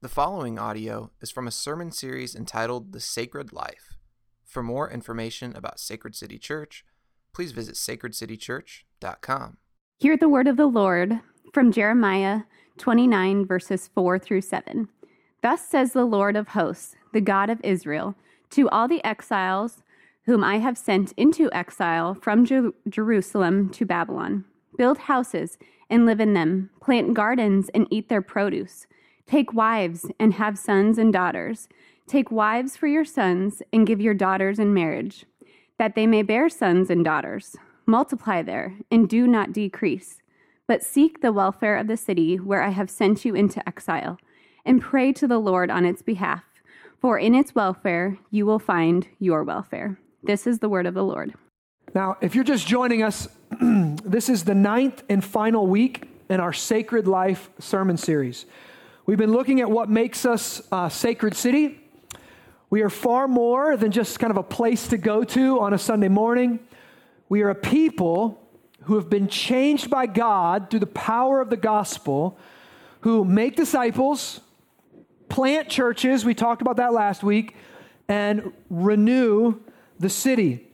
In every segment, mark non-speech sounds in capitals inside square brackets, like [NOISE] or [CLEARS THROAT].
The following audio is from a sermon series entitled The Sacred Life. For more information about Sacred City Church, please visit sacredcitychurch.com. Hear the word of the Lord from Jeremiah 29, verses 4 through 7. Thus says the Lord of hosts, the God of Israel, to all the exiles whom I have sent into exile from Jer- Jerusalem to Babylon build houses and live in them, plant gardens and eat their produce Take wives and have sons and daughters. Take wives for your sons and give your daughters in marriage, that they may bear sons and daughters. Multiply there and do not decrease. But seek the welfare of the city where I have sent you into exile, and pray to the Lord on its behalf, for in its welfare you will find your welfare. This is the word of the Lord. Now, if you're just joining us, [CLEARS THROAT] this is the ninth and final week in our Sacred Life sermon series. We've been looking at what makes us a sacred city. We are far more than just kind of a place to go to on a Sunday morning. We are a people who have been changed by God through the power of the gospel, who make disciples, plant churches, we talked about that last week, and renew the city.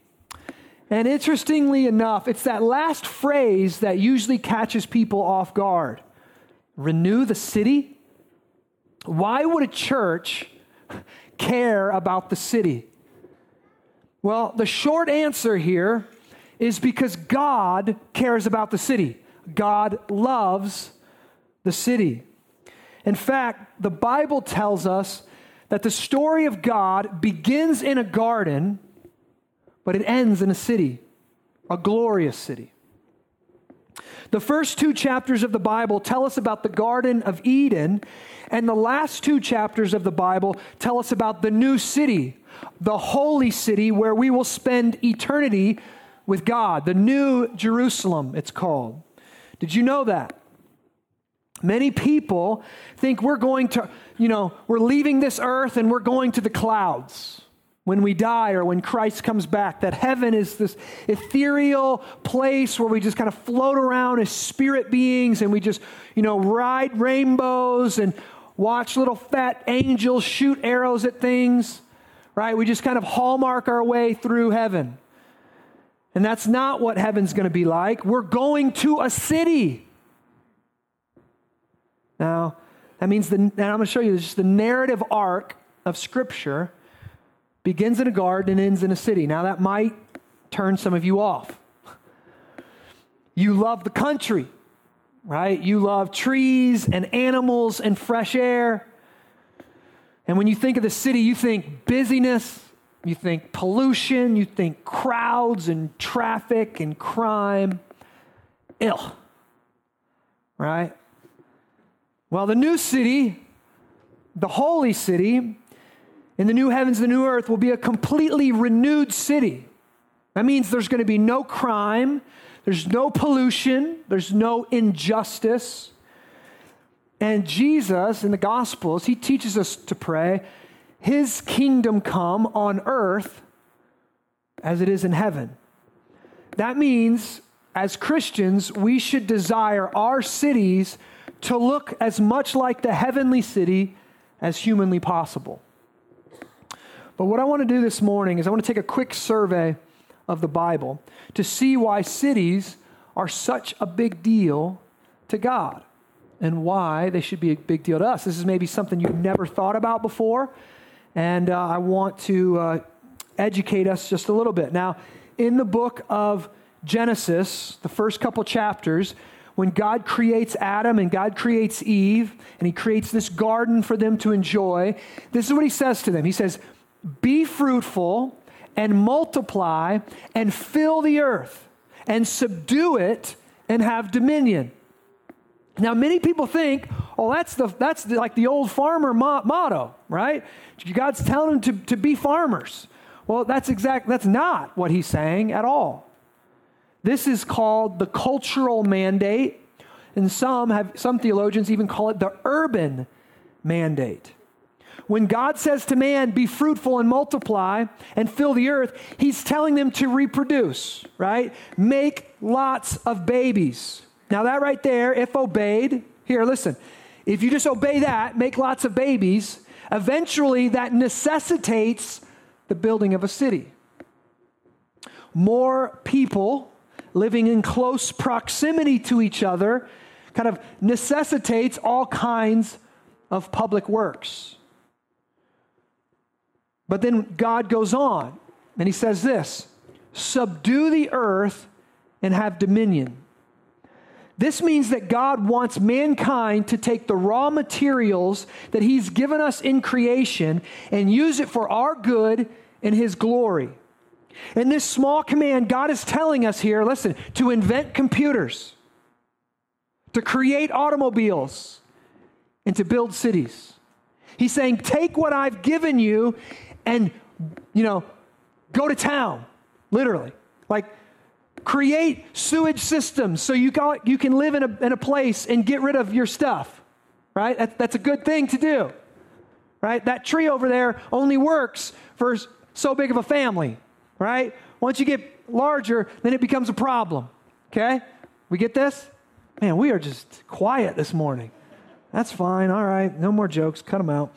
And interestingly enough, it's that last phrase that usually catches people off guard renew the city. Why would a church care about the city? Well, the short answer here is because God cares about the city. God loves the city. In fact, the Bible tells us that the story of God begins in a garden, but it ends in a city, a glorious city. The first two chapters of the Bible tell us about the Garden of Eden, and the last two chapters of the Bible tell us about the new city, the holy city where we will spend eternity with God, the new Jerusalem, it's called. Did you know that? Many people think we're going to, you know, we're leaving this earth and we're going to the clouds when we die or when Christ comes back, that heaven is this ethereal place where we just kind of float around as spirit beings and we just, you know, ride rainbows and watch little fat angels shoot arrows at things, right? We just kind of hallmark our way through heaven. And that's not what heaven's going to be like. We're going to a city. Now, that means the, and I'm going to show you just the narrative arc of Scripture begins in a garden and ends in a city. Now, that might turn some of you off. You love the country, right? You love trees and animals and fresh air. And when you think of the city, you think busyness, you think pollution, you think crowds and traffic and crime. Ill, right? Well, the new city, the holy city, in the new heavens, the new earth will be a completely renewed city. That means there's going to be no crime, there's no pollution, there's no injustice. And Jesus in the Gospels, he teaches us to pray, His kingdom come on earth as it is in heaven. That means, as Christians, we should desire our cities to look as much like the heavenly city as humanly possible. But what I want to do this morning is I want to take a quick survey of the Bible to see why cities are such a big deal to God and why they should be a big deal to us. This is maybe something you've never thought about before, and uh, I want to uh, educate us just a little bit. Now, in the book of Genesis, the first couple chapters, when God creates Adam and God creates Eve, and He creates this garden for them to enjoy, this is what He says to them He says, be fruitful and multiply and fill the earth and subdue it and have dominion. Now, many people think, oh, that's, the, that's the, like the old farmer mo- motto, right? God's telling them to, to be farmers. Well, that's exact, that's not what he's saying at all. This is called the cultural mandate, and some have some theologians even call it the urban mandate. When God says to man, be fruitful and multiply and fill the earth, he's telling them to reproduce, right? Make lots of babies. Now, that right there, if obeyed, here, listen, if you just obey that, make lots of babies, eventually that necessitates the building of a city. More people living in close proximity to each other kind of necessitates all kinds of public works. But then God goes on and he says this subdue the earth and have dominion. This means that God wants mankind to take the raw materials that He's given us in creation and use it for our good and His glory. In this small command, God is telling us here listen, to invent computers, to create automobiles, and to build cities. He's saying, take what I've given you and, you know, go to town, literally. Like, create sewage systems so you, got, you can live in a, in a place and get rid of your stuff, right? That, that's a good thing to do, right? That tree over there only works for so big of a family, right? Once you get larger, then it becomes a problem, okay? We get this? Man, we are just quiet this morning. That's fine. All right. No more jokes. Cut them out.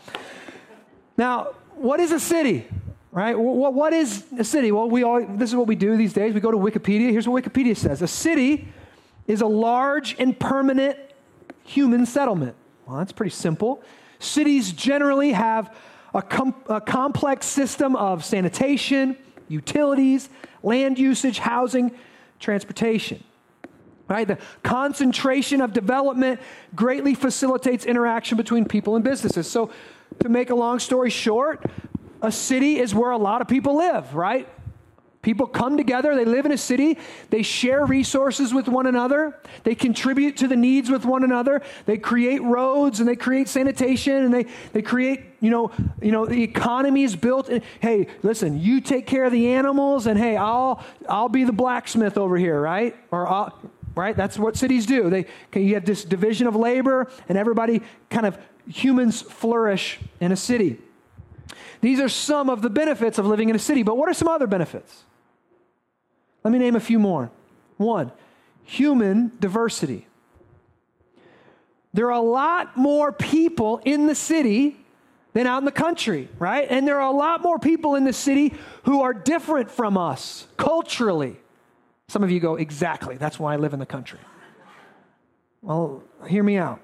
Now, what is a city? Right? What, what is a city? Well, we all, this is what we do these days. We go to Wikipedia. Here's what Wikipedia says A city is a large and permanent human settlement. Well, that's pretty simple. Cities generally have a, com- a complex system of sanitation, utilities, land usage, housing, transportation. Right? The concentration of development greatly facilitates interaction between people and businesses. So, to make a long story short, a city is where a lot of people live, right? People come together, they live in a city, they share resources with one another, they contribute to the needs with one another, they create roads and they create sanitation and they, they create, you know, you know, the economy is built. Hey, listen, you take care of the animals and hey, I'll I'll be the blacksmith over here, right? Or I'll, right? That's what cities do. They you have this division of labor and everybody kind of humans flourish in a city. These are some of the benefits of living in a city, but what are some other benefits? Let me name a few more. One, human diversity. There are a lot more people in the city than out in the country, right? And there are a lot more people in the city who are different from us culturally. Some of you go, exactly. That's why I live in the country. Well, hear me out.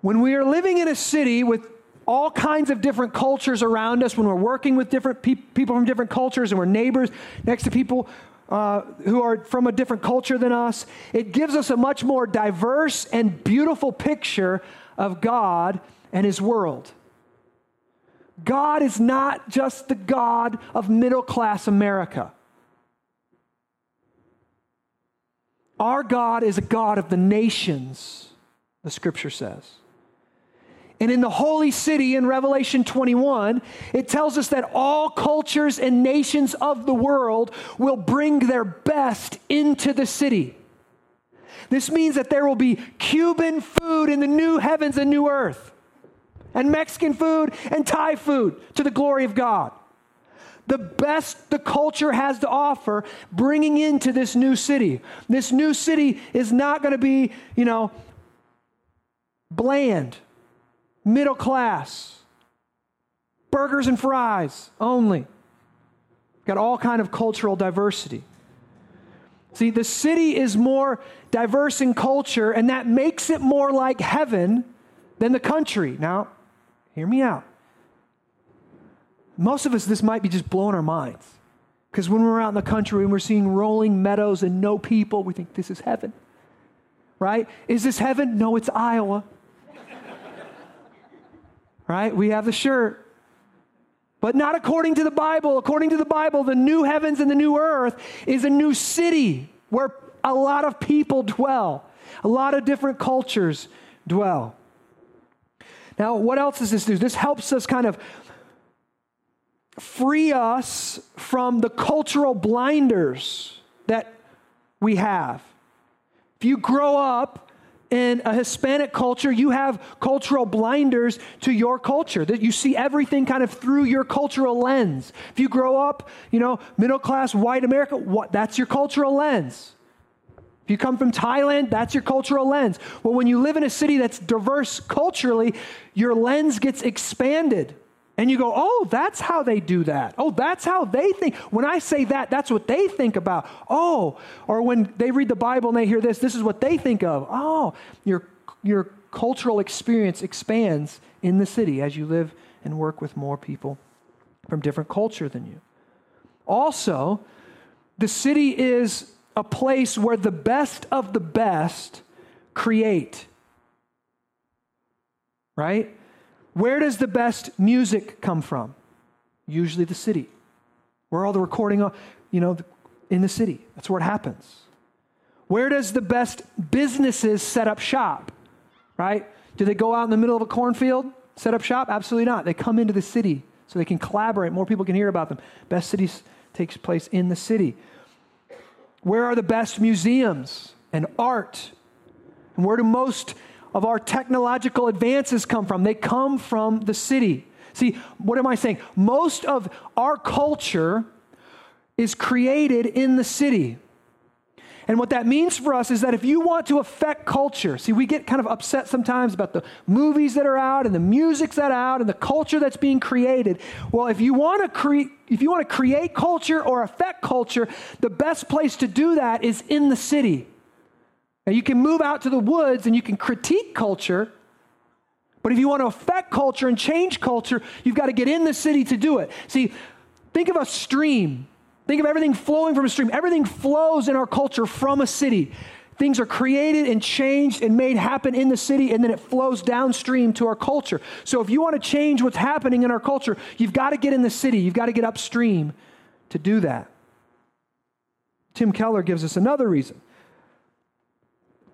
When we are living in a city with all kinds of different cultures around us, when we're working with different pe- people from different cultures and we're neighbors next to people uh, who are from a different culture than us, it gives us a much more diverse and beautiful picture of God and His world. God is not just the God of middle class America. Our God is a God of the nations, the scripture says. And in the holy city in Revelation 21, it tells us that all cultures and nations of the world will bring their best into the city. This means that there will be Cuban food in the new heavens and new earth, and Mexican food and Thai food to the glory of God the best the culture has to offer, bringing into this new city. This new city is not going to be, you know, bland, middle class, burgers and fries only. Got all kind of cultural diversity. See, the city is more diverse in culture, and that makes it more like heaven than the country. Now, hear me out most of us, this might be just blowing our minds. Because when we're out in the country and we're seeing rolling meadows and no people, we think this is heaven. Right? Is this heaven? No, it's Iowa. [LAUGHS] right? We have the shirt. But not according to the Bible. According to the Bible, the new heavens and the new earth is a new city where a lot of people dwell, a lot of different cultures dwell. Now, what else does this do? This helps us kind of free us from the cultural blinders that we have. If you grow up in a Hispanic culture, you have cultural blinders to your culture, that you see everything kind of through your cultural lens. If you grow up, you know, middle class white America, what, that's your cultural lens. If you come from Thailand, that's your cultural lens. Well, when you live in a city that's diverse culturally, your lens gets expanded. And you go, oh, that's how they do that. Oh, that's how they think. When I say that, that's what they think about. Oh, or when they read the Bible and they hear this, this is what they think of. Oh, your, your cultural experience expands in the city as you live and work with more people from different culture than you. Also, the city is a place where the best of the best create. Right? Where does the best music come from? Usually the city. Where all the recording, you know, in the city. That's where it happens. Where does the best businesses set up shop? Right? Do they go out in the middle of a cornfield, set up shop? Absolutely not. They come into the city so they can collaborate. More people can hear about them. Best cities takes place in the city. Where are the best museums and art? And where do most of our technological advances come from? They come from the city. See, what am I saying? Most of our culture is created in the city. And what that means for us is that if you want to affect culture, see, we get kind of upset sometimes about the movies that are out and the music that's out and the culture that's being created. Well, if you want to create if you want to create culture or affect culture, the best place to do that is in the city. Now, you can move out to the woods and you can critique culture, but if you want to affect culture and change culture, you've got to get in the city to do it. See, think of a stream. Think of everything flowing from a stream. Everything flows in our culture from a city. Things are created and changed and made happen in the city, and then it flows downstream to our culture. So, if you want to change what's happening in our culture, you've got to get in the city. You've got to get upstream to do that. Tim Keller gives us another reason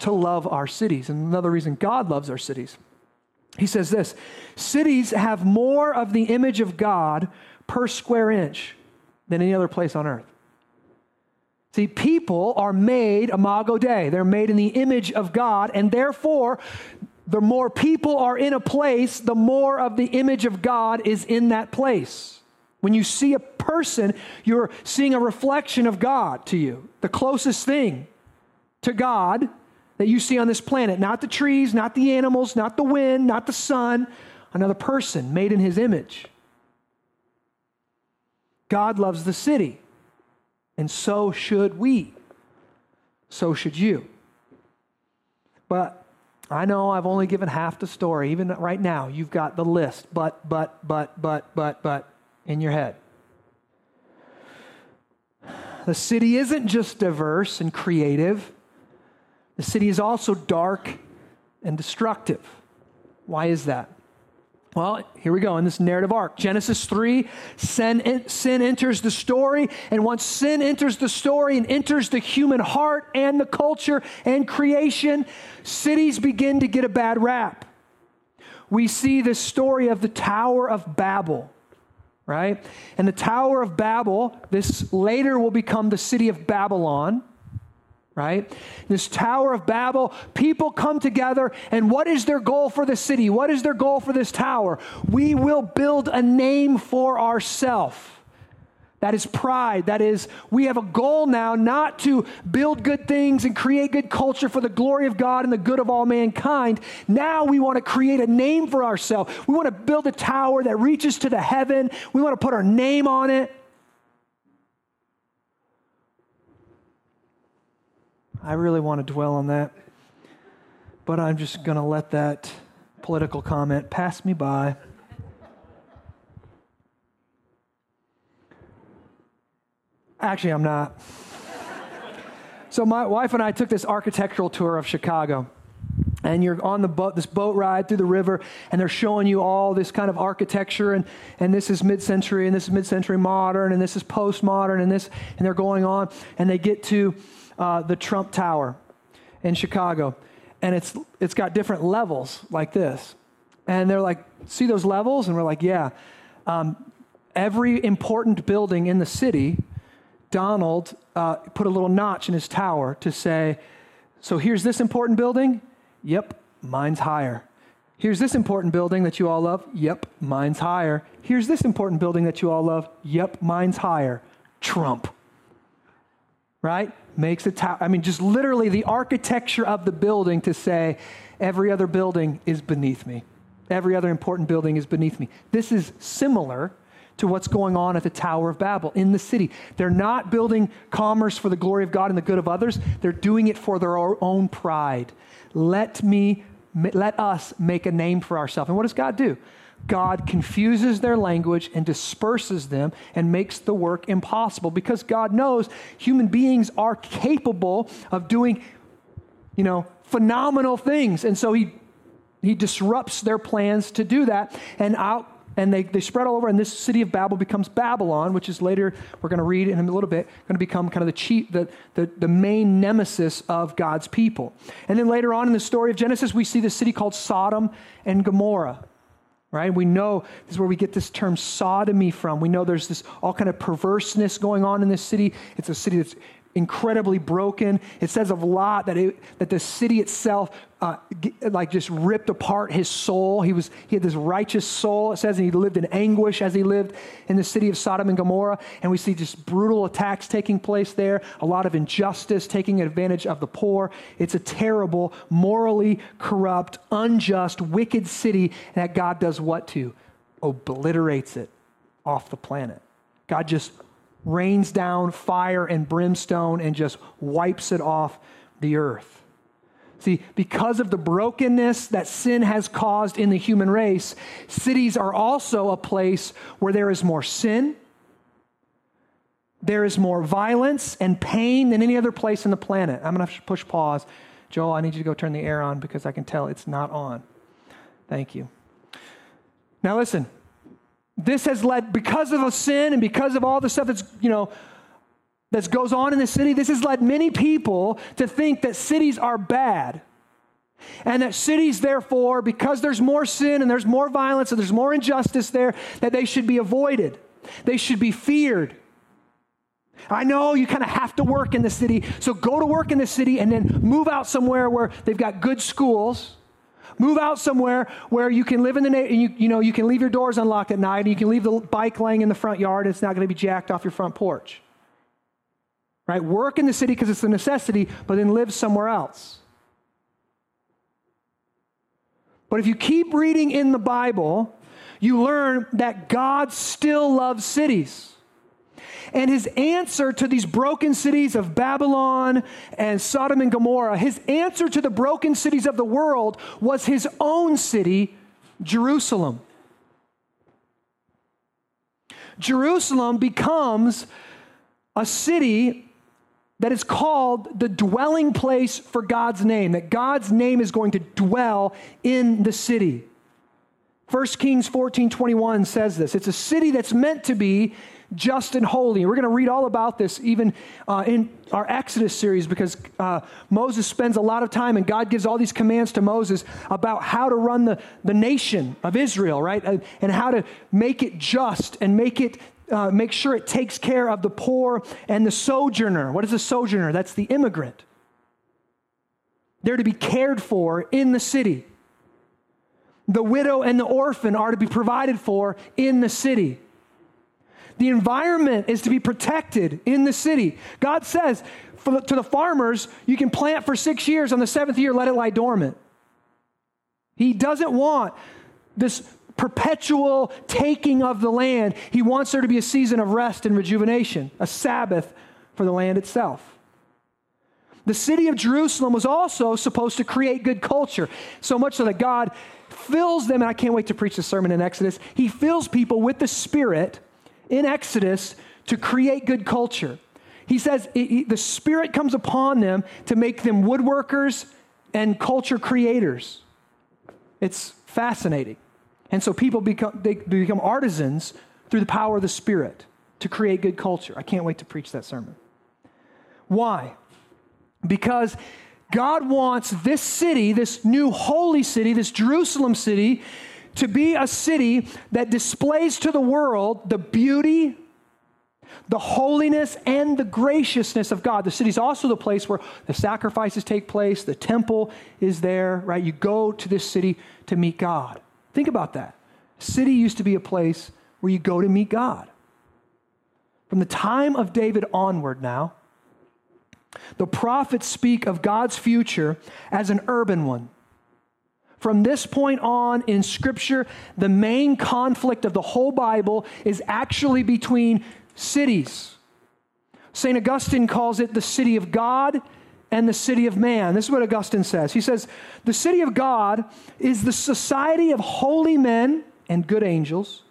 to love our cities, and another reason God loves our cities. He says this cities have more of the image of God per square inch than any other place on earth. See, people are made imago Dei. They're made in the image of God, and therefore, the more people are in a place, the more of the image of God is in that place. When you see a person, you're seeing a reflection of God to you. The closest thing to God that you see on this planet, not the trees, not the animals, not the wind, not the sun, another person made in his image. God loves the city, and so should we. So should you. But I know I've only given half the story. Even right now, you've got the list, but, but, but, but, but, but in your head. The city isn't just diverse and creative, the city is also dark and destructive. Why is that? Well, here we go in this narrative arc. Genesis 3, sin, sin enters the story. And once sin enters the story and enters the human heart and the culture and creation, cities begin to get a bad rap. We see the story of the Tower of Babel, right? And the Tower of Babel, this later will become the city of Babylon right? This Tower of Babel, people come together, and what is their goal for the city? What is their goal for this tower? We will build a name for ourselves. That is pride. That is, we have a goal now not to build good things and create good culture for the glory of God and the good of all mankind. Now we want to create a name for ourselves. We want to build a tower that reaches to the heaven. We want to put our name on it. I really want to dwell on that, but I'm just going to let that political comment pass me by. Actually, I'm not. so, my wife and I took this architectural tour of Chicago. And you're on the boat, this boat ride through the river, and they're showing you all this kind of architecture, and, and this is mid century, and this is mid century modern, and this is postmodern, and this, and they're going on, and they get to uh, the Trump Tower in Chicago, and it's it's got different levels like this, and they're like, see those levels, and we're like, yeah. Um, every important building in the city, Donald uh, put a little notch in his tower to say, so here's this important building. Yep, mine's higher. Here's this important building that you all love. Yep, mine's higher. Here's this important building that you all love. Yep, mine's higher. Trump right? Makes a tower. I mean, just literally the architecture of the building to say, every other building is beneath me. Every other important building is beneath me. This is similar to what's going on at the Tower of Babel in the city. They're not building commerce for the glory of God and the good of others, they're doing it for their own pride. Let me let us make a name for ourselves. And what does God do? God confuses their language and disperses them and makes the work impossible because God knows human beings are capable of doing, you know, phenomenal things. And so he he disrupts their plans to do that. And out and they, they spread all over and this city of babel becomes babylon which is later we're going to read in a little bit going to become kind of the chief the, the, the main nemesis of god's people. And then later on in the story of genesis we see the city called sodom and gomorrah right? We know this is where we get this term sodomy from. We know there's this all kind of perverseness going on in this city. It's a city that's incredibly broken. It says of Lot that, it, that the city itself, uh, like just ripped apart his soul. He, was, he had this righteous soul, it says, and he lived in anguish as he lived in the city of Sodom and Gomorrah. And we see just brutal attacks taking place there, a lot of injustice, taking advantage of the poor. It's a terrible, morally corrupt, unjust, wicked city that God does what to? Obliterates it off the planet. God just rains down fire and brimstone and just wipes it off the earth. See, because of the brokenness that sin has caused in the human race, cities are also a place where there is more sin, there is more violence and pain than any other place on the planet. I'm going to push pause. Joel, I need you to go turn the air on because I can tell it's not on. Thank you. Now, listen, this has led, because of a sin and because of all the stuff that's, you know, that goes on in the city, this has led many people to think that cities are bad. And that cities, therefore, because there's more sin and there's more violence and there's more injustice there, that they should be avoided. They should be feared. I know you kind of have to work in the city, so go to work in the city and then move out somewhere where they've got good schools Move out somewhere where you can live in the, na- you, you know, you can leave your doors unlocked at night and you can leave the bike laying in the front yard and it's not going to be jacked off your front porch. Right? Work in the city because it's a necessity, but then live somewhere else. But if you keep reading in the Bible, you learn that God still loves cities. And his answer to these broken cities of Babylon and Sodom and Gomorrah, his answer to the broken cities of the world was his own city, Jerusalem. Jerusalem becomes a city that is called the dwelling place for God's name, that God's name is going to dwell in the city. 1 Kings 14 21 says this. It's a city that's meant to be just and holy. We're going to read all about this even uh, in our Exodus series because uh, Moses spends a lot of time and God gives all these commands to Moses about how to run the, the nation of Israel, right? And, and how to make it just and make it. Uh, make sure it takes care of the poor and the sojourner. What is a sojourner? That's the immigrant. They're to be cared for in the city. The widow and the orphan are to be provided for in the city. The environment is to be protected in the city. God says the, to the farmers, you can plant for six years, on the seventh year, let it lie dormant. He doesn't want this perpetual taking of the land. He wants there to be a season of rest and rejuvenation, a Sabbath for the land itself. The city of Jerusalem was also supposed to create good culture, so much so that God fills them, and I can't wait to preach the sermon in Exodus. He fills people with the Spirit in Exodus to create good culture. He says it, it, the Spirit comes upon them to make them woodworkers and culture creators. It's fascinating. And so people become, they become artisans through the power of the Spirit to create good culture. I can't wait to preach that sermon. Why? Because God wants this city, this new holy city, this Jerusalem city, to be a city that displays to the world the beauty, the holiness, and the graciousness of God. The city is also the place where the sacrifices take place, the temple is there, right? You go to this city to meet God. Think about that. City used to be a place where you go to meet God. From the time of David onward now, The prophets speak of God's future as an urban one. From this point on in Scripture, the main conflict of the whole Bible is actually between cities. St. Augustine calls it the city of God and the city of man. This is what Augustine says. He says, The city of God is the society of holy men and good angels.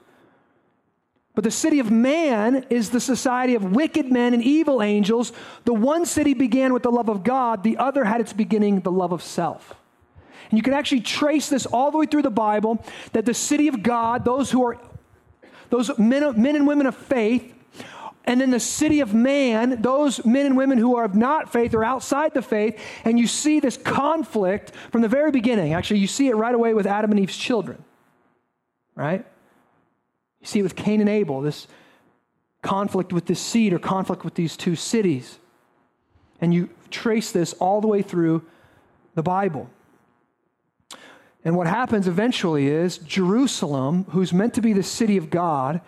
But the city of man is the society of wicked men and evil angels. The one city began with the love of God, the other had its beginning the love of self. And you can actually trace this all the way through the Bible that the city of God, those who are those men, men and women of faith, and then the city of man, those men and women who are of not faith or outside the faith, and you see this conflict from the very beginning. Actually, you see it right away with Adam and Eve's children, right? You see it with Cain and Abel, this conflict with this seed or conflict with these two cities. And you trace this all the way through the Bible. And what happens eventually is Jerusalem, who's meant to be the city of God,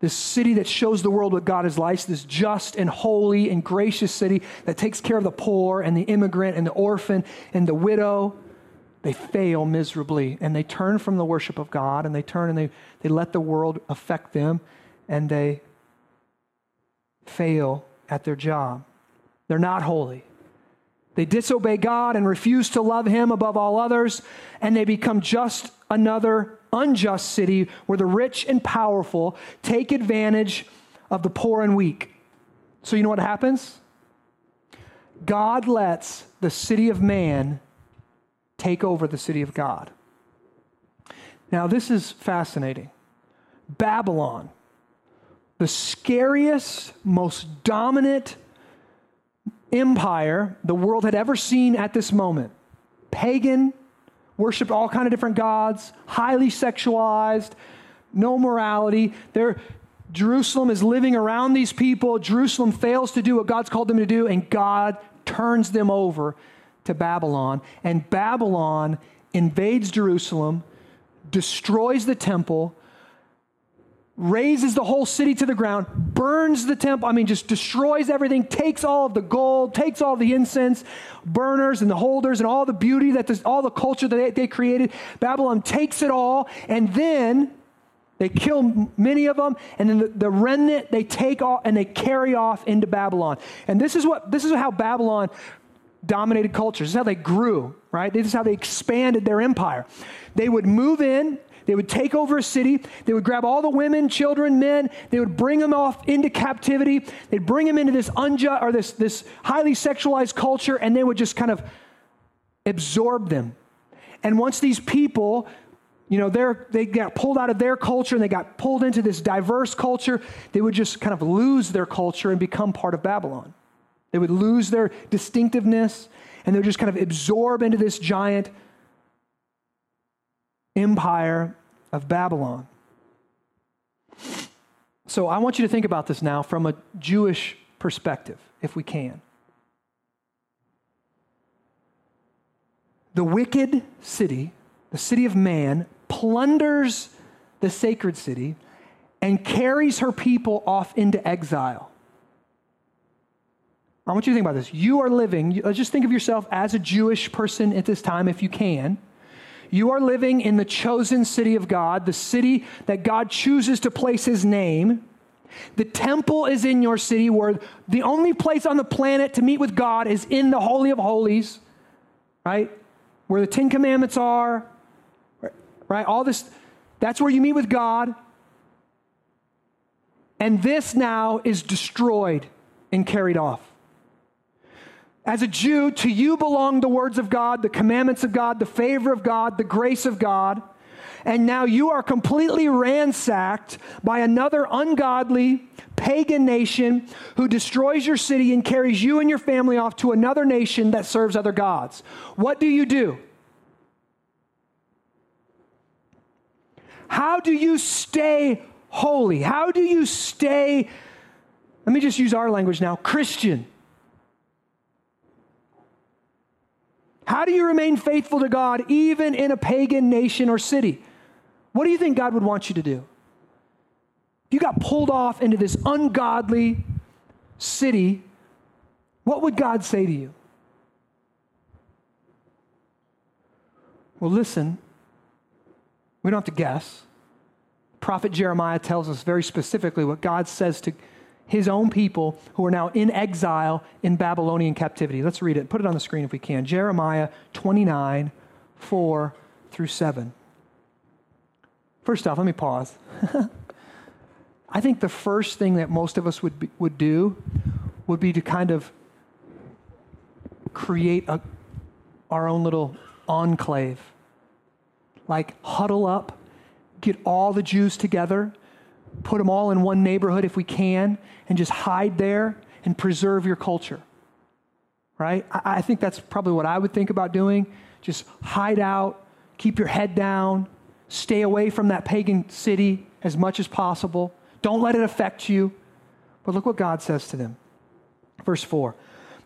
this city that shows the world what God is like, this just and holy and gracious city that takes care of the poor and the immigrant and the orphan and the widow, they fail miserably and they turn from the worship of God and they turn and they, they let the world affect them and they fail at their job. They're not holy. They disobey God and refuse to love Him above all others, and they become just another unjust city where the rich and powerful take advantage of the poor and weak. So, you know what happens? God lets the city of man take over the city of God. Now, this is fascinating. Babylon, the scariest, most dominant empire the world had ever seen at this moment. Pagan, worshiped all kind of different gods, highly sexualized, no morality. They're, Jerusalem is living around these people. Jerusalem fails to do what God's called them to do, and God turns them over to Babylon. And Babylon invades Jerusalem, destroys the temple, razes the whole city to the ground, burns the temple, I mean, just destroys everything, takes all of the gold, takes all the incense burners and the holders and all the beauty that this, all the culture that they, they created. Babylon takes it all, and then they kill many of them, and then the, the remnant they take off and they carry off into Babylon. And this is what this is how Babylon dominated cultures. This is how they grew, right? This is how they expanded their empire. They would move in, they would take over a city. They would grab all the women, children, men. They would bring them off into captivity. They'd bring them into this unjust or this, this highly sexualized culture, and they would just kind of absorb them. And once these people, you know, they got pulled out of their culture and they got pulled into this diverse culture, they would just kind of lose their culture and become part of Babylon. They would lose their distinctiveness and they would just kind of absorb into this giant empire of Babylon. So I want you to think about this now from a Jewish perspective, if we can. The wicked city, the city of man, plunders the sacred city and carries her people off into exile. I want you to think about this. You are living, uh, just think of yourself as a Jewish person at this time, if you can. You are living in the chosen city of God, the city that God chooses to place his name. The temple is in your city, where the only place on the planet to meet with God is in the Holy of Holies, right? Where the Ten Commandments are, right? All this, that's where you meet with God. And this now is destroyed and carried off. As a Jew, to you belong the words of God, the commandments of God, the favor of God, the grace of God. And now you are completely ransacked by another ungodly pagan nation who destroys your city and carries you and your family off to another nation that serves other gods. What do you do? How do you stay holy? How do you stay, let me just use our language now, Christian? How do you remain faithful to God even in a pagan nation or city? What do you think God would want you to do? You got pulled off into this ungodly city What would God say to you? Well, listen, we don't have to guess. Prophet Jeremiah tells us very specifically what God says to his own people who are now in exile in Babylonian captivity. Let's read it. Put it on the screen if we can. Jeremiah 29, 4 through 7. First off, let me pause. [LAUGHS] I think the first thing that most of us would, be, would do would be to kind of create a, our own little enclave. Like huddle up, get all the Jews together, put them all in one neighborhood if we can, and just hide there and preserve your culture. Right? I, I think that's probably what I would think about doing. Just hide out, keep your head down, stay away from that pagan city as much as possible. Don't let it affect you. But look what God says to them. Verse 4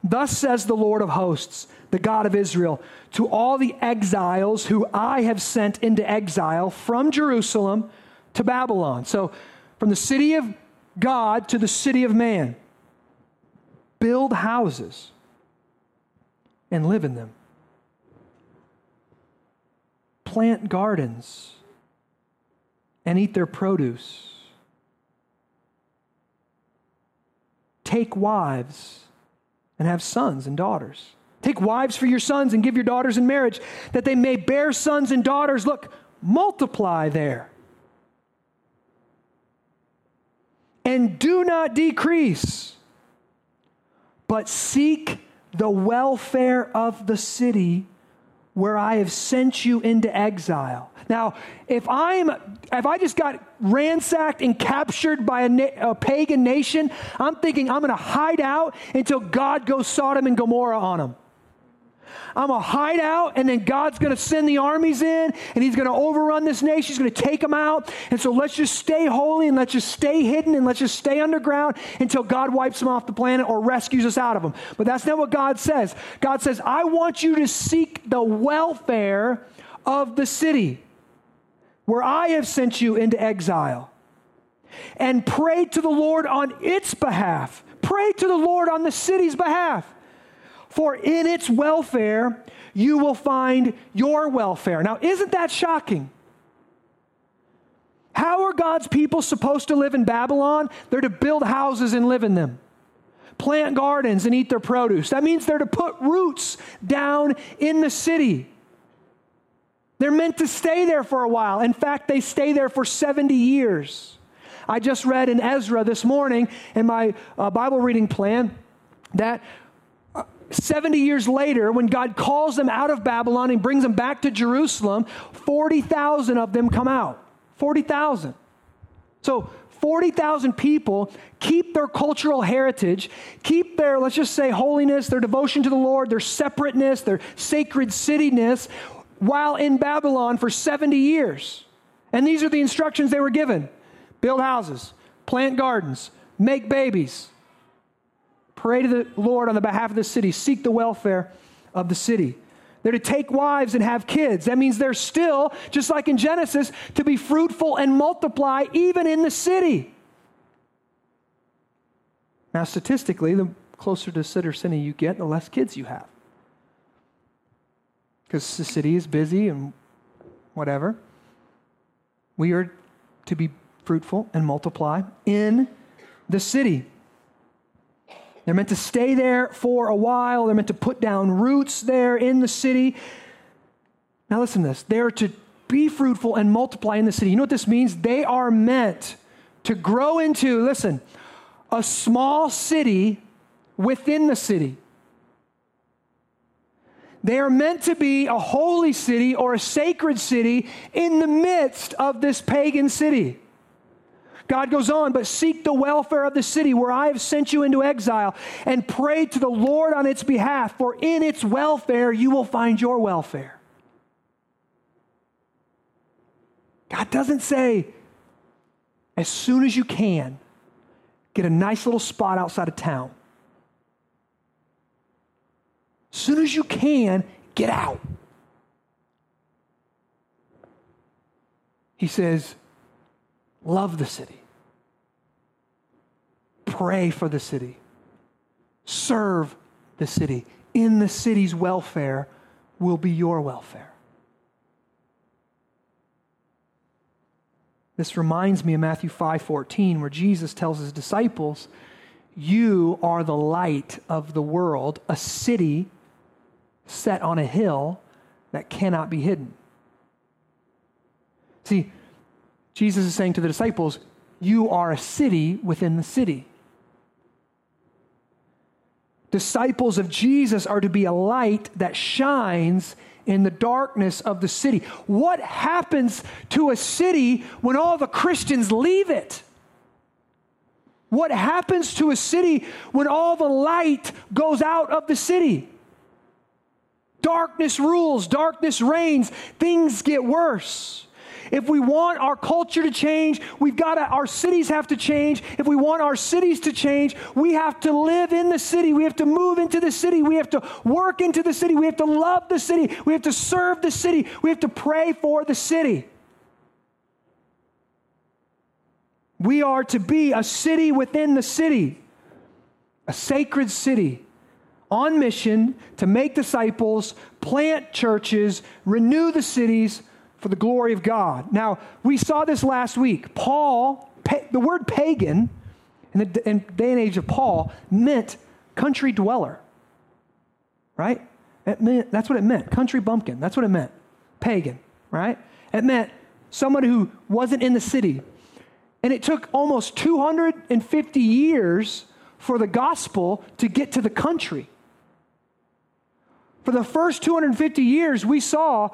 Thus says the Lord of hosts, the God of Israel, to all the exiles who I have sent into exile from Jerusalem to Babylon. So, from the city of God to the city of man, build houses and live in them, plant gardens and eat their produce, take wives and have sons and daughters. Take wives for your sons and give your daughters in marriage, that they may bear sons and daughters. Look, multiply there. And do not decrease, but seek the welfare of the city where I have sent you into exile. Now, if I'm if I just got ransacked and captured by a, na- a pagan nation, I'm thinking I'm going to hide out until God goes Sodom and Gomorrah on them. I'm going to hide out, and then God's going to send the armies in, and He's going to overrun this nation. He's going to take them out. And so let's just stay holy, and let's just stay hidden, and let's just stay underground until God wipes them off the planet or rescues us out of them. But that's not what God says. God says, I want you to seek the welfare of the city where I have sent you into exile, and pray to the Lord on its behalf. Pray to the Lord on the city's behalf. For in its welfare, you will find your welfare. Now, isn't that shocking? How are God's people supposed to live in Babylon? They're to build houses and live in them, plant gardens and eat their produce. That means they're to put roots down in the city. They're meant to stay there for a while. In fact, they stay there for 70 years. I just read in Ezra this morning in my uh, Bible reading plan that 70 years later, when God calls them out of Babylon and brings them back to Jerusalem, 40,000 of them come out. 40,000. So 40,000 people keep their cultural heritage, keep their, let's just say, holiness, their devotion to the Lord, their separateness, their sacred cityness, while in Babylon for 70 years. And these are the instructions they were given build houses, plant gardens, make babies, pray to the Lord on the behalf of the city, seek the welfare of the city. They're to take wives and have kids. That means they're still, just like in Genesis, to be fruitful and multiply even in the city. Now, statistically, the closer to city center you get, the less kids you have because the city is busy and whatever. We are to be fruitful and multiply in the city. They're meant to stay there for a while. They're meant to put down roots there in the city. Now, listen to this. They're to be fruitful and multiply in the city. You know what this means? They are meant to grow into, listen, a small city within the city. They are meant to be a holy city or a sacred city in the midst of this pagan city. God goes on, but seek the welfare of the city where I have sent you into exile and pray to the Lord on its behalf, for in its welfare you will find your welfare. God doesn't say, as soon as you can, get a nice little spot outside of town. As soon as you can, get out. He says, Love the city. Pray for the city. Serve the city. In the city's welfare will be your welfare. This reminds me of Matthew 5:14 where Jesus tells his disciples, "You are the light of the world, a city set on a hill that cannot be hidden." See, Jesus is saying to the disciples, "You are a city within the city." Disciples of Jesus are to be a light that shines in the darkness of the city. What happens to a city when all the Christians leave it? What happens to a city when all the light goes out of the city? Darkness rules, darkness reigns, things get worse. If we want our culture to change, we've got to, our cities have to change. If we want our cities to change, we have to live in the city. We have to move into the city. We have to work into the city. We have to love the city. We have to serve the city. We have to pray for the city. We are to be a city within the city, a sacred city on mission to make disciples, plant churches, renew the cities for the glory of God. Now, we saw this last week. Paul, pa- the word pagan in the in day and age of Paul meant country dweller, right? Meant, that's what it meant. Country bumpkin. That's what it meant. Pagan, right? It meant someone who wasn't in the city. And it took almost 250 years for the gospel to get to the country. For the first 250 years, we saw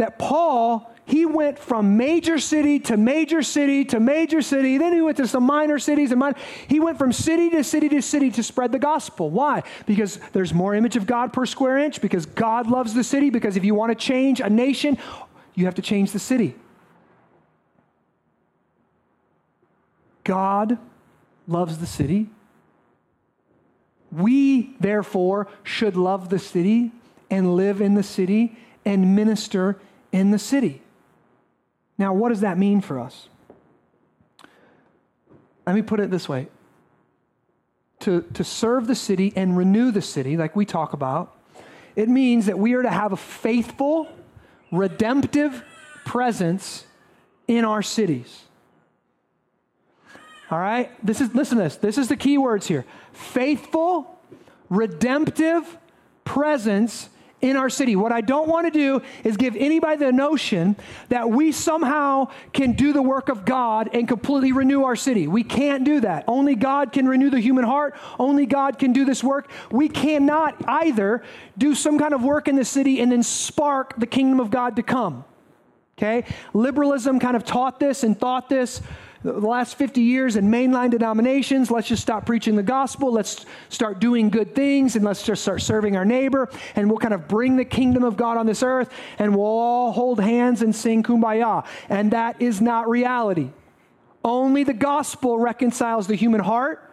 that Paul, he went from major city to major city to major city. Then he went to some minor cities and minor. He went from city to city to city to spread the gospel. Why? Because there's more image of God per square inch, because God loves the city, because if you want to change a nation, you have to change the city. God loves the city. We, therefore, should love the city and live in the city and minister in the city. Now, what does that mean for us? Let me put it this way to, to serve the city and renew the city, like we talk about, it means that we are to have a faithful, redemptive presence in our cities. All right? This is listen to this. This is the key words here. Faithful, redemptive presence in our city. What I don't want to do is give anybody the notion that we somehow can do the work of God and completely renew our city. We can't do that. Only God can renew the human heart. Only God can do this work. We cannot either do some kind of work in the city and then spark the kingdom of God to come. Okay? Liberalism kind of taught this and thought this the last 50 years in mainline denominations. Let's just stop preaching the gospel. Let's start doing good things and let's just start serving our neighbor. And we'll kind of bring the kingdom of God on this earth and we'll all hold hands and sing kumbaya. And that is not reality. Only the gospel reconciles the human heart.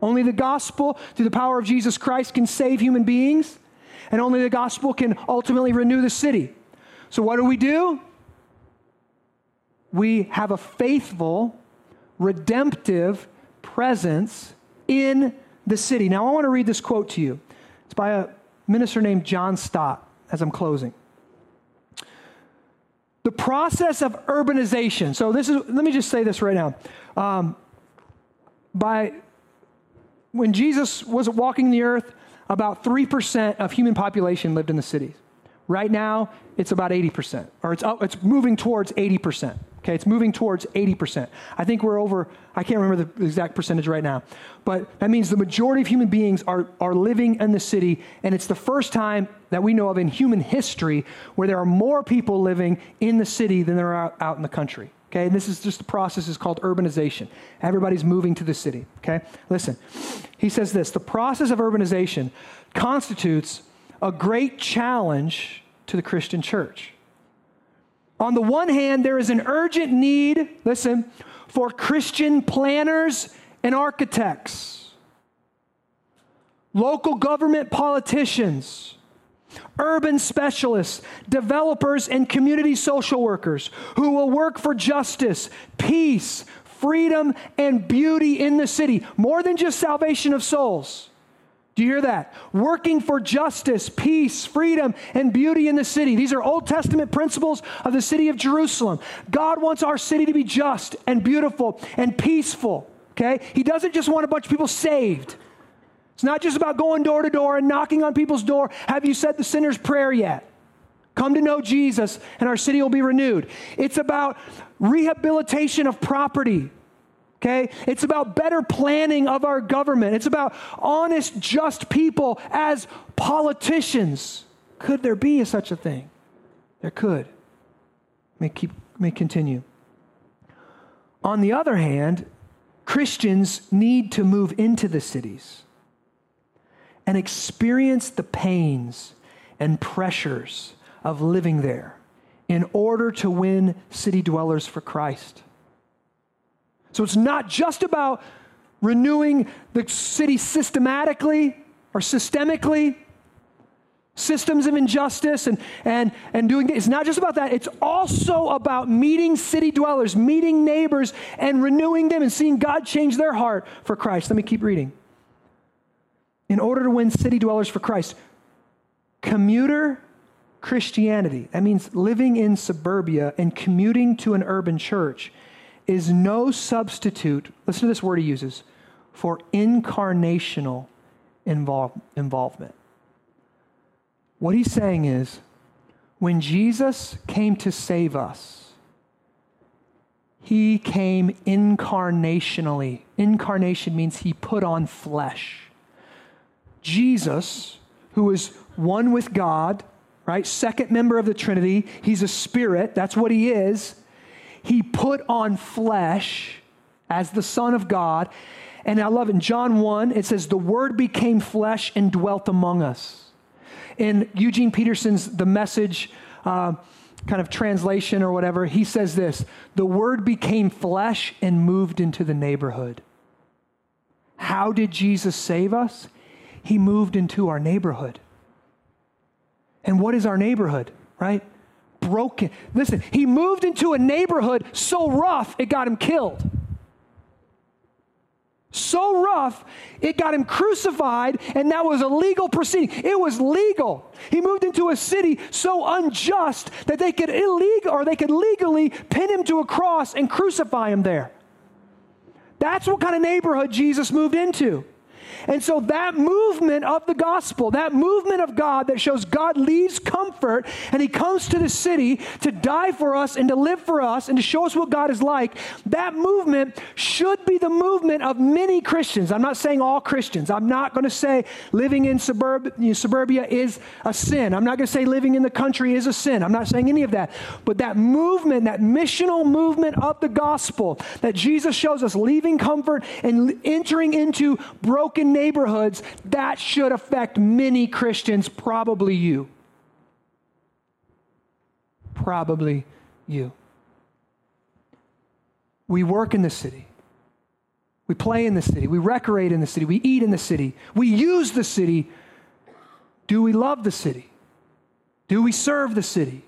Only the gospel, through the power of Jesus Christ, can save human beings. And only the gospel can ultimately renew the city. So, what do we do? We have a faithful redemptive presence in the city. Now, I want to read this quote to you. It's by a minister named John Stott as I'm closing. The process of urbanization. So, this is, let me just say this right now. Um, by when Jesus was walking the earth, about 3% of human population lived in the cities. Right now, it's about 80%, or it's, it's moving towards 80%. Okay, it's moving towards 80%. I think we're over, I can't remember the exact percentage right now, but that means the majority of human beings are, are living in the city, and it's the first time that we know of in human history where there are more people living in the city than there are out in the country. Okay, and this is just the process is called urbanization. Everybody's moving to the city. Okay, listen. He says this the process of urbanization constitutes a great challenge to the Christian church. On the one hand, there is an urgent need, listen, for Christian planners and architects, local government politicians, urban specialists, developers, and community social workers who will work for justice, peace, freedom, and beauty in the city, more than just salvation of souls Do you hear that? Working for justice, peace, freedom, and beauty in the city. These are Old Testament principles of the city of Jerusalem. God wants our city to be just and beautiful and peaceful. Okay? He doesn't just want a bunch of people saved. It's not just about going door to door and knocking on people's door. Have you said the sinner's prayer yet? Come to know Jesus, and our city will be renewed. It's about rehabilitation of property. Okay? It's about better planning of our government. It's about honest, just people as politicians. Could there be such a thing? There could. May keep may continue. On the other hand, Christians need to move into the cities and experience the pains and pressures of living there in order to win city dwellers for Christ. So it's not just about renewing the city systematically or systemically, systems of injustice and, and, and doing it's not just about that. It's also about meeting city dwellers meeting neighbors and renewing them and seeing god change their heart for christ. Let me keep reading. In order to win city dwellers for christ commuter christianity that means living in suburbia and commuting to an urban church is no substitute, listen to this word he uses, for incarnational involve, involvement. What he's saying is, when Jesus came to save us, he came incarnationally. Incarnation means he put on flesh. Jesus, who is one with God, right? Second member of the Trinity, he's a spirit, that's what he is he put on flesh as the Son of God. And I love in John 1, it says, The Word became flesh and dwelt among us. In Eugene Peterson's The Message uh, kind of translation or whatever, he says this The Word became flesh and moved into the neighborhood. How did Jesus save us? He moved into our neighborhood. And what is our neighborhood, right? Broken. Listen, he moved into a neighborhood so rough it got him killed. So rough, it got him crucified, and that was a legal proceeding. It was legal. He moved into a city so unjust that they could illegal or they could legally pin him to a cross and crucify him there. That's what kind of neighborhood Jesus moved into. And so that movement of the gospel, that movement of God that shows God leaves comfort and he comes to the city to die for us and to live for us and to show us what God is like, that movement should be the movement of many Christians. I'm not saying all Christians. I'm not going to say living in suburb, you know, suburbia is a sin. I'm not going to say living in the country is a sin. I'm not saying any of that. But that movement, that missional movement of the gospel that Jesus shows us leaving comfort and entering into broken neighborhoods, that should affect many Christians, probably you. Probably you. We work in the city. We play in the city. We recreate in the city. We eat in the city. We use the city. Do we love the city? Do we serve the city?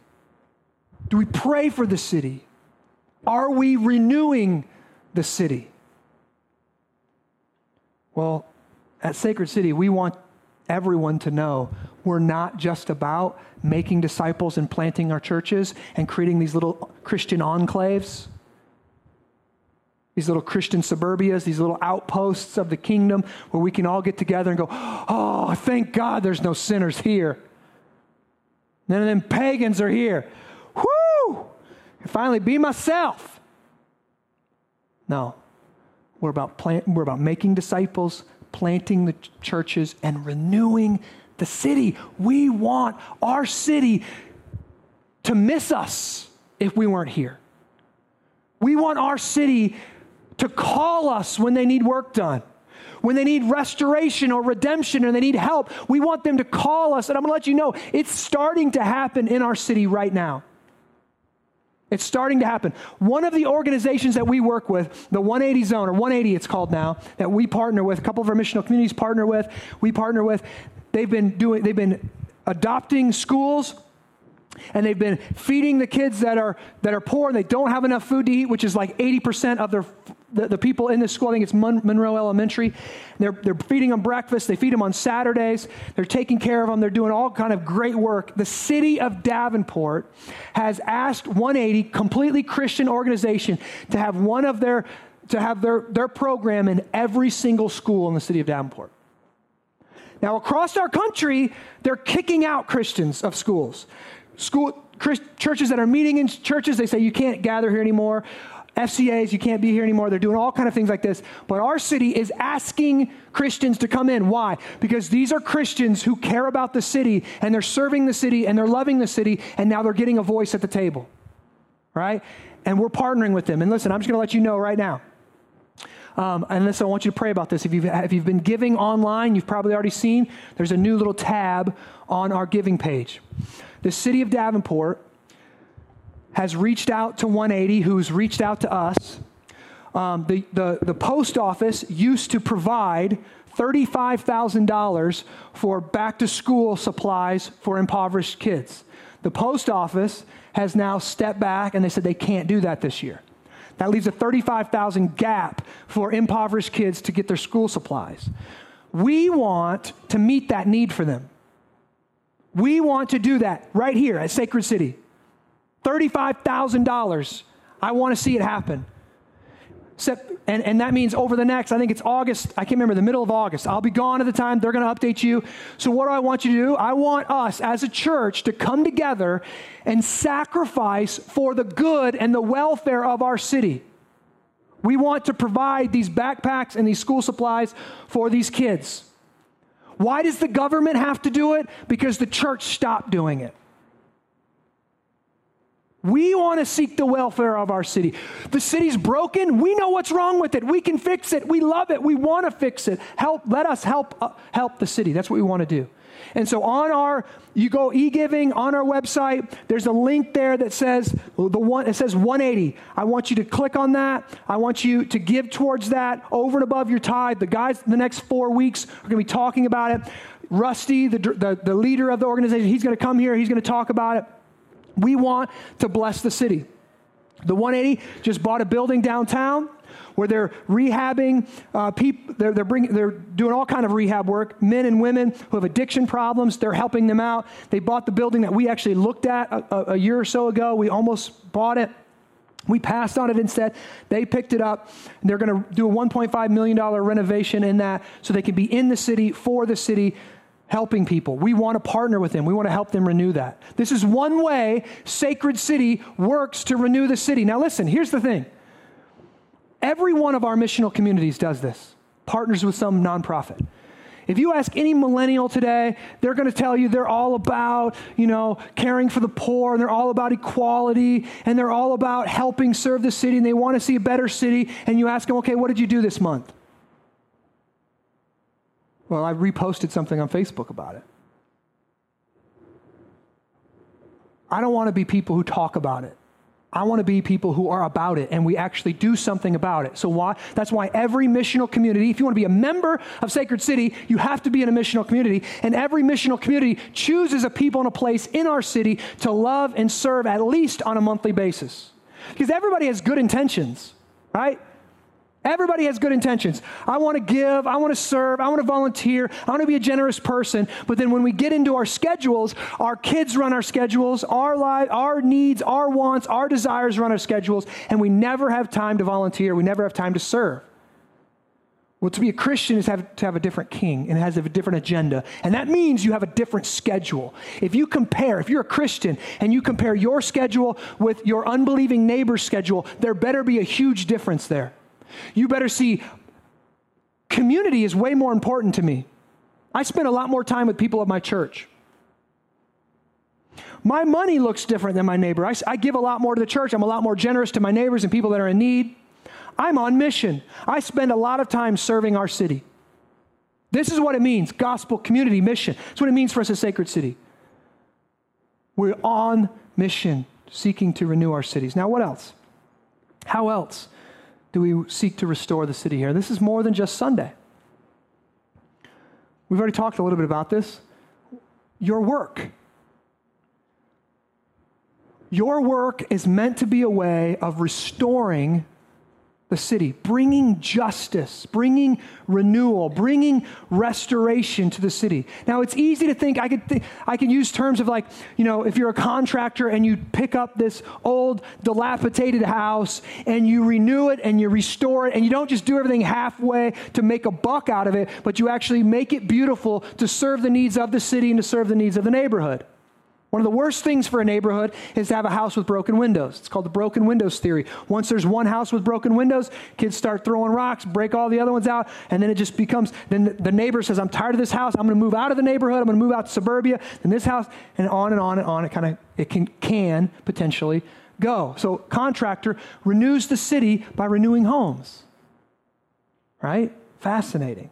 Do we pray for the city? Are we renewing the city? Well, at Sacred City, we want everyone to know we're not just about making disciples and planting our churches and creating these little Christian enclaves, these little Christian suburbias, these little outposts of the kingdom where we can all get together and go, oh, thank God there's no sinners here. None of them pagans are here. Whoo! finally be myself. No. We're about, plant, we're about making disciples, planting the churches, and renewing the city. We want our city to miss us if we weren't here. We want our city to call us when they need work done. When they need restoration or redemption or they need help, we want them to call us. And I'm going to let you know, it's starting to happen in our city right now. It's starting to happen. One of the organizations that we work with, the 180 Zone, or 180 it's called now, that we partner with, a couple of our missional communities partner with, we partner with, they've been doing, they've been adopting schools and they've been feeding the kids that are that are poor and they don't have enough food to eat which is like 80% of their the, the people in this school, I think it's Mon- Monroe Elementary, they're, they're feeding them breakfast. They feed them on Saturdays. They're taking care of them. They're doing all kind of great work. The city of Davenport has asked 180, completely Christian organization, to have one of their to have their, their program in every single school in the city of Davenport. Now, across our country, they're kicking out Christians of schools. School, Christ, churches that are meeting in churches, they say you can't gather here anymore. FCAs, you can't be here anymore. They're doing all kind of things like this. But our city is asking Christians to come in. Why? Because these are Christians who care about the city and they're serving the city and they're loving the city and now they're getting a voice at the table. Right? And we're partnering with them. And listen, I'm just going to let you know right now. Um, and listen, I want you to pray about this. If you've, if you've been giving online, you've probably already seen there's a new little tab on our giving page. The city of Davenport has reached out to 180, who's reached out to us. Um, the, the, the post office used to provide $35,000 for back to school supplies for impoverished kids. The post office has now stepped back and they said they can't do that this year. That leaves a 35,000 gap for impoverished kids to get their school supplies. We want to meet that need for them. We want to do that right here at Sacred City. $35,000. I want to see it happen. And, and that means over the next, I think it's August, I can't remember, the middle of August. I'll be gone at the time. They're going to update you. So, what do I want you to do? I want us as a church to come together and sacrifice for the good and the welfare of our city. We want to provide these backpacks and these school supplies for these kids. Why does the government have to do it? Because the church stopped doing it. We want to seek the welfare of our city. The city's broken. We know what's wrong with it. We can fix it. We love it. We want to fix it. Help, let us help uh, help the city. That's what we want to do. And so on our you go e-giving on our website, there's a link there that says the one it says 180. I want you to click on that. I want you to give towards that over and above your tithe. The guys the next 4 weeks are going to be talking about it. Rusty, the, the, the leader of the organization, he's going to come here. He's going to talk about it. We want to bless the city. The 180 just bought a building downtown where they're rehabbing uh, people. They're, they're, bringing, they're doing all kind of rehab work. Men and women who have addiction problems, they're helping them out. They bought the building that we actually looked at a, a year or so ago. We almost bought it. We passed on it instead. They picked it up. They're going to do a $1.5 million renovation in that so they can be in the city, for the city, helping people. We want to partner with them. We want to help them renew that. This is one way Sacred City works to renew the city. Now, listen, here's the thing every one of our missional communities does this, partners with some nonprofit. If you ask any millennial today, they're going to tell you they're all about, you know, caring for the poor and they're all about equality and they're all about helping serve the city and they want to see a better city. And you ask them, okay, what did you do this month? Well, I reposted something on Facebook about it. I don't want to be people who talk about it. I want to be people who are about it and we actually do something about it. So why that's why every missional community, if you want to be a member of Sacred City, you have to be in a missional community and every missional community chooses a people and a place in our city to love and serve at least on a monthly basis. Because everybody has good intentions, right? Everybody has good intentions. I want to give, I want to serve, I want to volunteer, I want to be a generous person. But then when we get into our schedules, our kids run our schedules, our life, our needs, our wants, our desires run our schedules, and we never have time to volunteer, we never have time to serve. Well, to be a Christian is have, to have a different king and has a different agenda. And that means you have a different schedule. If you compare, if you're a Christian and you compare your schedule with your unbelieving neighbor's schedule, there better be a huge difference there. You better see, community is way more important to me. I spend a lot more time with people at my church. My money looks different than my neighbor. I, I, give a lot more to the church. I'm a lot more generous to my neighbors and people that are in need. I'm on mission. I spend a lot of time serving our city. This is what it means gospel, community, mission. That's what it means for us as Sacred City. We're on mission, seeking to renew our cities. Now, what else? How else do we seek to restore the city here? This is more than just Sunday. We've already talked a little bit about this. Your work. Your work is meant to be a way of restoring the city, bringing justice, bringing renewal, bringing restoration to the city. Now, it's easy to think I could th- I can use terms of like, you know, if you're a contractor and you pick up this old dilapidated house and you renew it and you restore it and you don't just do everything halfway to make a buck out of it, but you actually make it beautiful to serve the needs of the city and to serve the needs of the neighborhood. One of the worst things for a neighborhood is to have a house with broken windows. It's called the broken windows theory. Once there's one house with broken windows, kids start throwing rocks, break all the other ones out, and then it just becomes then the neighbor says, I'm tired of this house. I'm going to move out of the neighborhood. I'm going to move out to suburbia. And this house, and on and on and on. It kind of it can, can potentially go. So contractor renews the city by renewing homes. Right? Fascinating.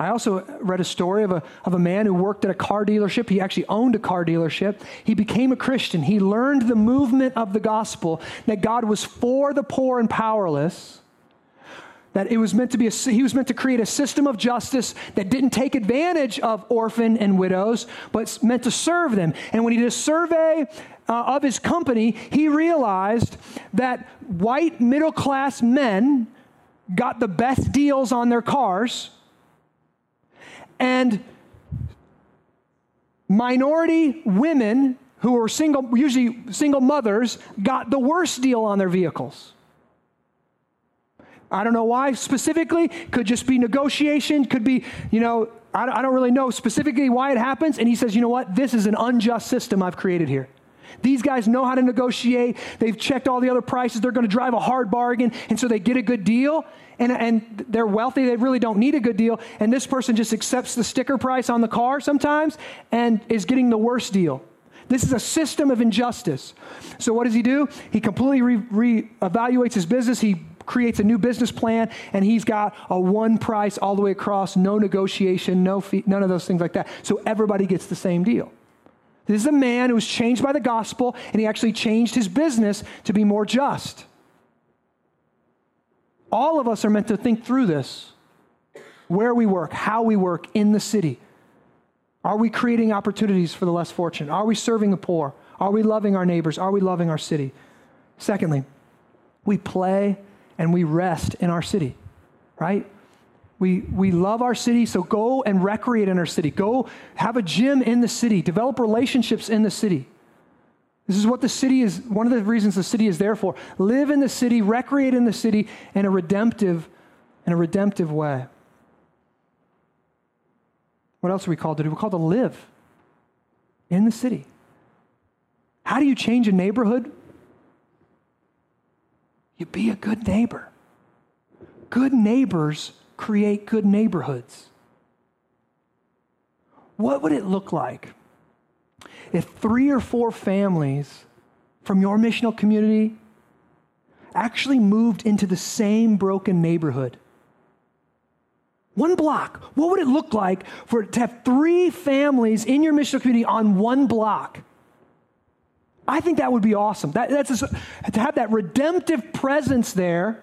I also read a story of a, of a man who worked at a car dealership. He actually owned a car dealership. He became a Christian. He learned the movement of the gospel that God was for the poor and powerless, that it was meant to be a, he was meant to create a system of justice that didn't take advantage of orphan and widows, but meant to serve them. And when he did a survey uh, of his company, he realized that white middle class men got the best deals on their cars and minority women who were single, usually single mothers, got the worst deal on their vehicles. I don't know why specifically. Could just be negotiation. Could be, you know, I don't really know specifically why it happens. And he says, you know what? This is an unjust system I've created here. These guys know how to negotiate. They've checked all the other prices. They're going to drive a hard bargain. And so they get a good deal. And, and they're wealthy. They really don't need a good deal. And this person just accepts the sticker price on the car sometimes and is getting the worst deal. This is a system of injustice. So what does he do? He completely re- reevaluates his business. He creates a new business plan, and he's got a one price all the way across, no negotiation, no fee, none of those things like that. So everybody gets the same deal. This is a man who was changed by the gospel, and he actually changed his business to be more just. All of us are meant to think through this where we work, how we work in the city. Are we creating opportunities for the less fortunate? Are we serving the poor? Are we loving our neighbors? Are we loving our city? Secondly, we play and we rest in our city, right? We, we love our city, so go and recreate in our city. Go have a gym in the city. Develop relationships in the city. This is what the city is, one of the reasons the city is there for. Live in the city, recreate in the city in a redemptive, in a redemptive way. What else are we called to do? We're called to live in the city. How do you change a neighborhood? You be a good neighbor. Good neighbors create good neighborhoods. What would it look like if three or four families from your missional community actually moved into the same broken neighborhood? One block. What would it look like for to have three families in your missional community on one block? I think that would be awesome. That, that's a, to have that redemptive presence there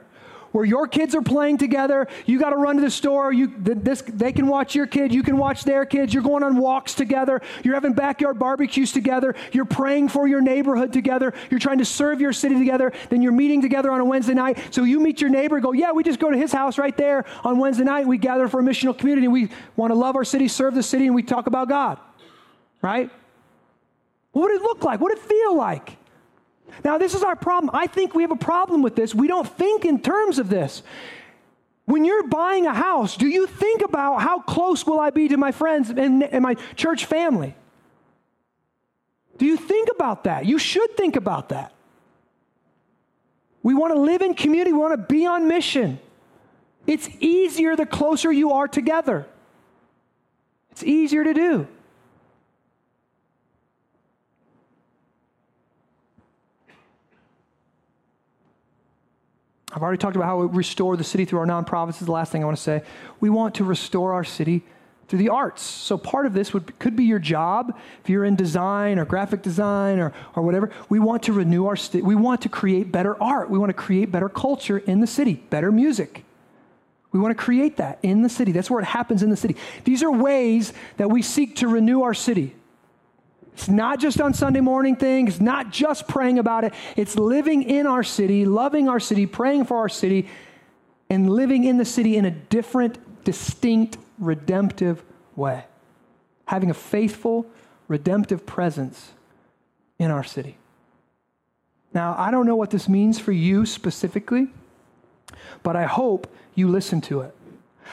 where your kids are playing together. You got to run to the store. You, this, they can watch your kid. You can watch their kids. You're going on walks together. You're having backyard barbecues together. You're praying for your neighborhood together. You're trying to serve your city together. Then you're meeting together on a Wednesday night. So you meet your neighbor. Go, yeah, we just go to his house right there on Wednesday night. We gather for a missional community. We want to love our city, serve the city, and we talk about God. Right? What would it look like? What would it feel like? Now, this is our problem. I think we have a problem with this. We don't think in terms of this. When you're buying a house, do you think about how close will I be to my friends and, and my church family? Do you think about that? You should think about that. We want to live in community, we want to be on mission. It's easier the closer you are together. It's easier to do. I've already talked about how we restore the city through our nonprofits. This is the last thing I want to say. We want to restore our city through the arts. So part of this would, could be your job. If you're in design or graphic design or, or whatever, we want to renew our city. We want to create better art. We want to create better culture in the city, better music. We want to create that in the city. That's where it happens in the city. These are ways that we seek to renew our city It's not just on Sunday morning thing. It's not just praying about it. It's living in our city, loving our city, praying for our city, and living in the city in a different, distinct, redemptive way. Having a faithful, redemptive presence in our city. Now, I don't know what this means for you specifically, but I hope you listen to it.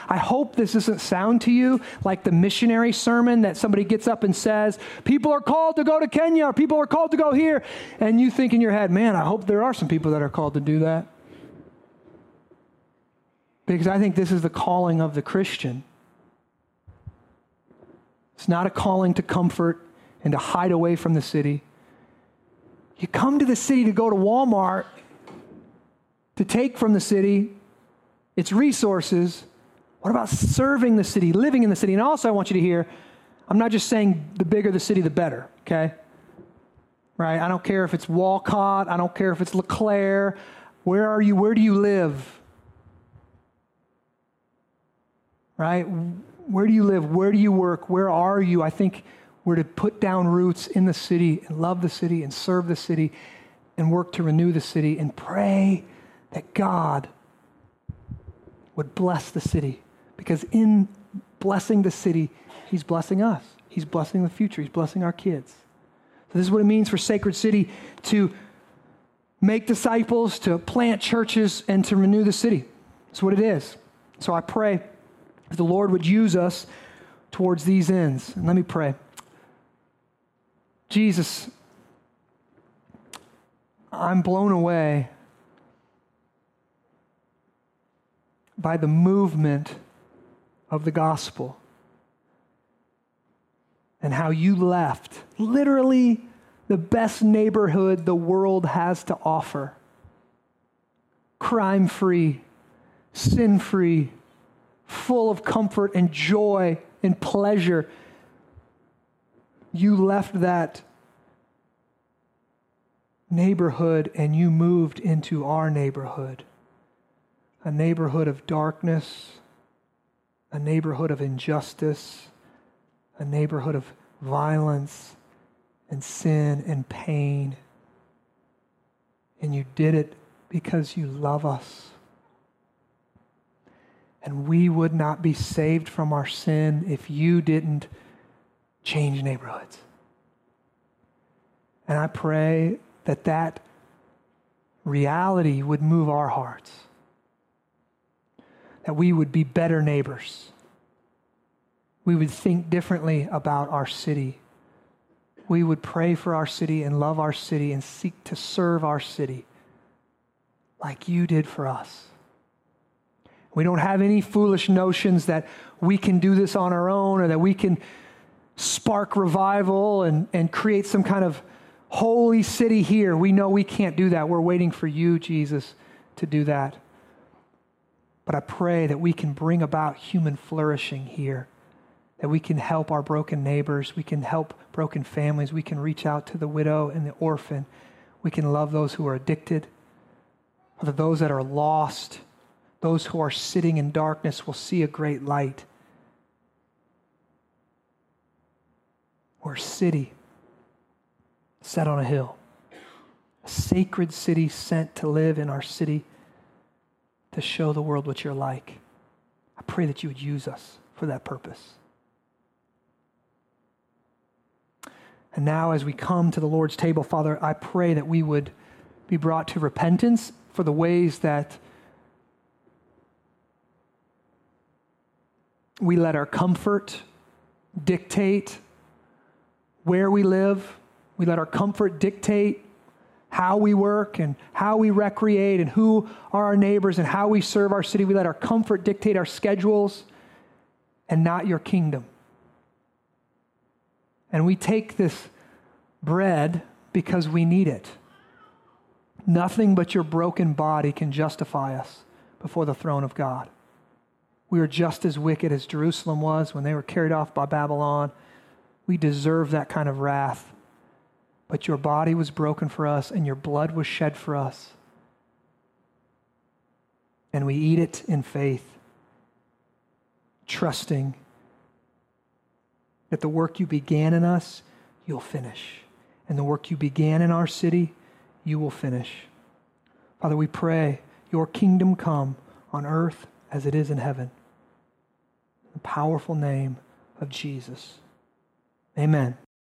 I hope this doesn't sound to you like the missionary sermon that somebody gets up and says, People are called to go to Kenya, or people are called to go here. And you think in your head, Man, I hope there are some people that are called to do that. Because I think this is the calling of the Christian. It's not a calling to comfort and to hide away from the city. You come to the city to go to Walmart to take from the city its resources what about serving the city, living in the city? And also, I want you to hear I'm not just saying the bigger the city, the better, okay? Right? I don't care if it's Walcott, I don't care if it's LeClaire. Where are you? Where do you live? Right? Where do you live? Where do you work? Where are you? I think we're to put down roots in the city and love the city and serve the city and work to renew the city and pray that God would bless the city because in blessing the city, he's blessing us. He's blessing the future. He's blessing our kids. So this is what it means for Sacred City to make disciples, to plant churches, and to renew the city. That's what it is. So I pray that the Lord would use us towards these ends. And let me pray. Jesus, I'm blown away by the movement of the gospel. And how you left literally the best neighborhood the world has to offer. Crime free, sin free, full of comfort and joy and pleasure. You left that neighborhood and you moved into our neighborhood, a neighborhood of darkness a neighborhood of injustice, a neighborhood of violence and sin and pain. And you did it because you love us. And we would not be saved from our sin if you didn't change neighborhoods. And I pray that that reality would move our hearts that we would be better neighbors. We would think differently about our city. We would pray for our city and love our city and seek to serve our city like you did for us. We don't have any foolish notions that we can do this on our own or that we can spark revival and, and create some kind of holy city here. We know we can't do that. We're waiting for you, Jesus, to do that. But I pray that we can bring about human flourishing here, that we can help our broken neighbors, we can help broken families, we can reach out to the widow and the orphan, we can love those who are addicted, or those that are lost, those who are sitting in darkness will see a great light. We're a city set on a hill, a sacred city sent to live in our city to show the world what you're like. I pray that you would use us for that purpose. And now, as we come to the Lord's table, Father, I pray that we would be brought to repentance for the ways that we let our comfort dictate where we live. We let our comfort dictate how we work and how we recreate and who are our neighbors and how we serve our city. We let our comfort dictate our schedules and not your kingdom. And we take this bread because we need it. Nothing but your broken body can justify us before the throne of God. We are just as wicked as Jerusalem was when they were carried off by Babylon. We deserve that kind of wrath but your body was broken for us and your blood was shed for us. And we eat it in faith, trusting that the work you began in us, you'll finish. And the work you began in our city, you will finish. Father, we pray your kingdom come on earth as it is in heaven. In the powerful name of Jesus. Amen.